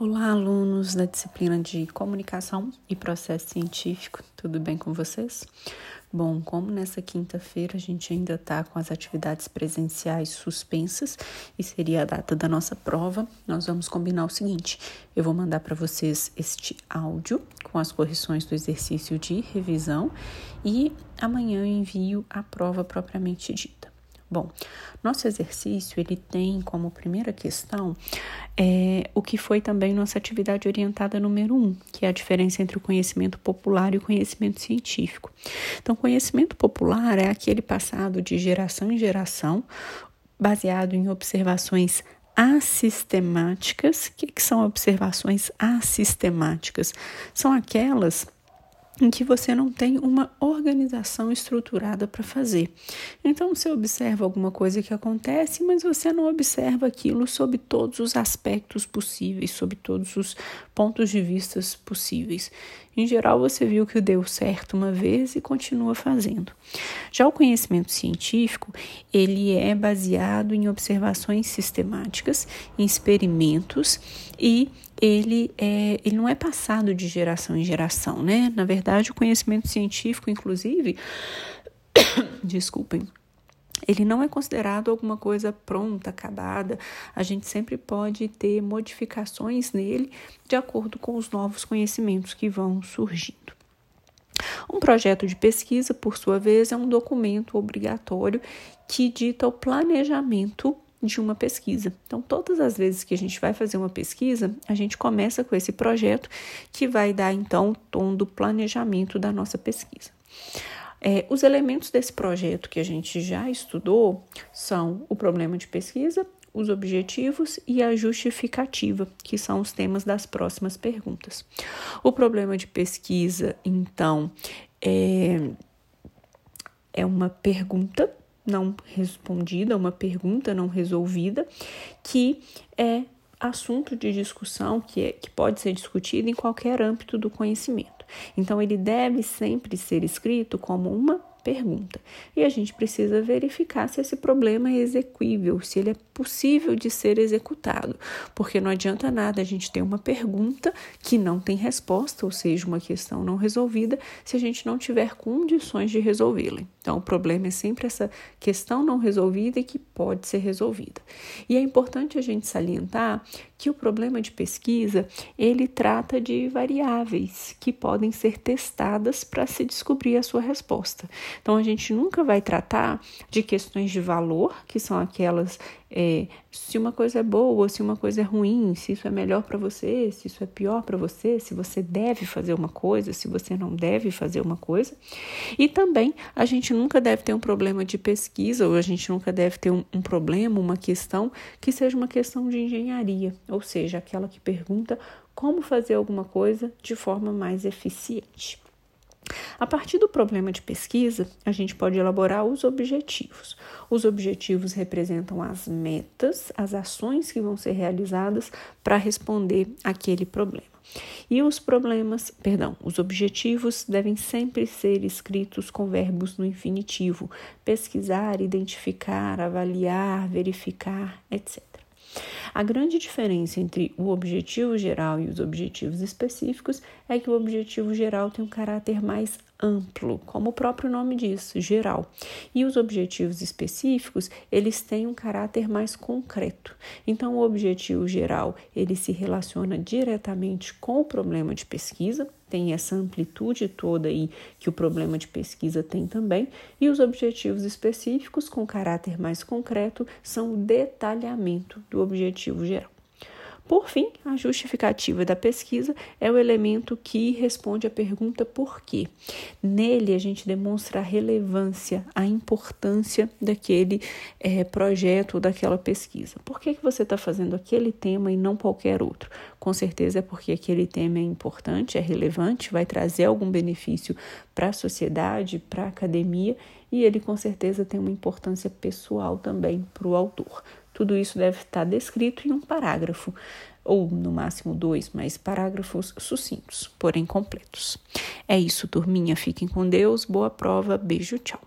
Olá, alunos da disciplina de Comunicação e Processo Científico, tudo bem com vocês? Bom, como nessa quinta-feira a gente ainda está com as atividades presenciais suspensas e seria a data da nossa prova, nós vamos combinar o seguinte: eu vou mandar para vocês este áudio com as correções do exercício de revisão e amanhã eu envio a prova propriamente dita. Bom, nosso exercício ele tem como primeira questão é, o que foi também nossa atividade orientada número um, que é a diferença entre o conhecimento popular e o conhecimento científico. Então, conhecimento popular é aquele passado de geração em geração, baseado em observações assistemáticas. O que, que são observações assistemáticas? São aquelas em que você não tem uma organização estruturada para fazer. Então você observa alguma coisa que acontece, mas você não observa aquilo sob todos os aspectos possíveis, sob todos os pontos de vista possíveis. Em geral, você viu que deu certo uma vez e continua fazendo. Já o conhecimento científico, ele é baseado em observações sistemáticas, em experimentos e ele, é, ele não é passado de geração em geração, né? Na verdade, o conhecimento científico, inclusive, desculpem, ele não é considerado alguma coisa pronta, acabada. A gente sempre pode ter modificações nele de acordo com os novos conhecimentos que vão surgindo. Um projeto de pesquisa, por sua vez, é um documento obrigatório que dita o planejamento de uma pesquisa. Então, todas as vezes que a gente vai fazer uma pesquisa, a gente começa com esse projeto que vai dar então o tom do planejamento da nossa pesquisa. É, os elementos desse projeto que a gente já estudou são o problema de pesquisa, os objetivos e a justificativa, que são os temas das próximas perguntas. O problema de pesquisa, então, é, é uma pergunta não respondida, uma pergunta não resolvida, que é assunto de discussão que, é, que pode ser discutido em qualquer âmbito do conhecimento. Então, ele deve sempre ser escrito como uma pergunta. E a gente precisa verificar se esse problema é execuível, se ele é possível de ser executado, porque não adianta nada a gente ter uma pergunta que não tem resposta, ou seja, uma questão não resolvida, se a gente não tiver condições de resolvê-la. Então, o problema é sempre essa questão não resolvida e que pode ser resolvida. E é importante a gente salientar que o problema de pesquisa, ele trata de variáveis que podem ser testadas para se descobrir a sua resposta. Então, a gente nunca vai tratar de questões de valor, que são aquelas é, se uma coisa é boa, se uma coisa é ruim, se isso é melhor para você, se isso é pior para você, se você deve fazer uma coisa, se você não deve fazer uma coisa. E também a gente nunca deve ter um problema de pesquisa, ou a gente nunca deve ter um, um problema, uma questão que seja uma questão de engenharia, ou seja, aquela que pergunta como fazer alguma coisa de forma mais eficiente. A partir do problema de pesquisa, a gente pode elaborar os objetivos. Os objetivos representam as metas, as ações que vão ser realizadas para responder aquele problema. E os problemas, perdão, os objetivos devem sempre ser escritos com verbos no infinitivo: pesquisar, identificar, avaliar, verificar, etc. A grande diferença entre o objetivo geral e os objetivos específicos é que o objetivo geral tem um caráter mais amplo, como o próprio nome diz, geral. E os objetivos específicos, eles têm um caráter mais concreto. Então, o objetivo geral, ele se relaciona diretamente com o problema de pesquisa, tem essa amplitude toda aí que o problema de pesquisa tem também, e os objetivos específicos com caráter mais concreto são o detalhamento do objetivo geral. Por fim, a justificativa da pesquisa é o elemento que responde à pergunta por quê. Nele, a gente demonstra a relevância, a importância daquele é, projeto ou daquela pesquisa. Por que, que você está fazendo aquele tema e não qualquer outro? Com certeza é porque aquele tema é importante, é relevante, vai trazer algum benefício para a sociedade, para a academia e ele com certeza tem uma importância pessoal também para o autor. Tudo isso deve estar descrito em um parágrafo, ou no máximo dois, mas parágrafos sucintos, porém completos. É isso, turminha. Fiquem com Deus, boa prova, beijo, tchau.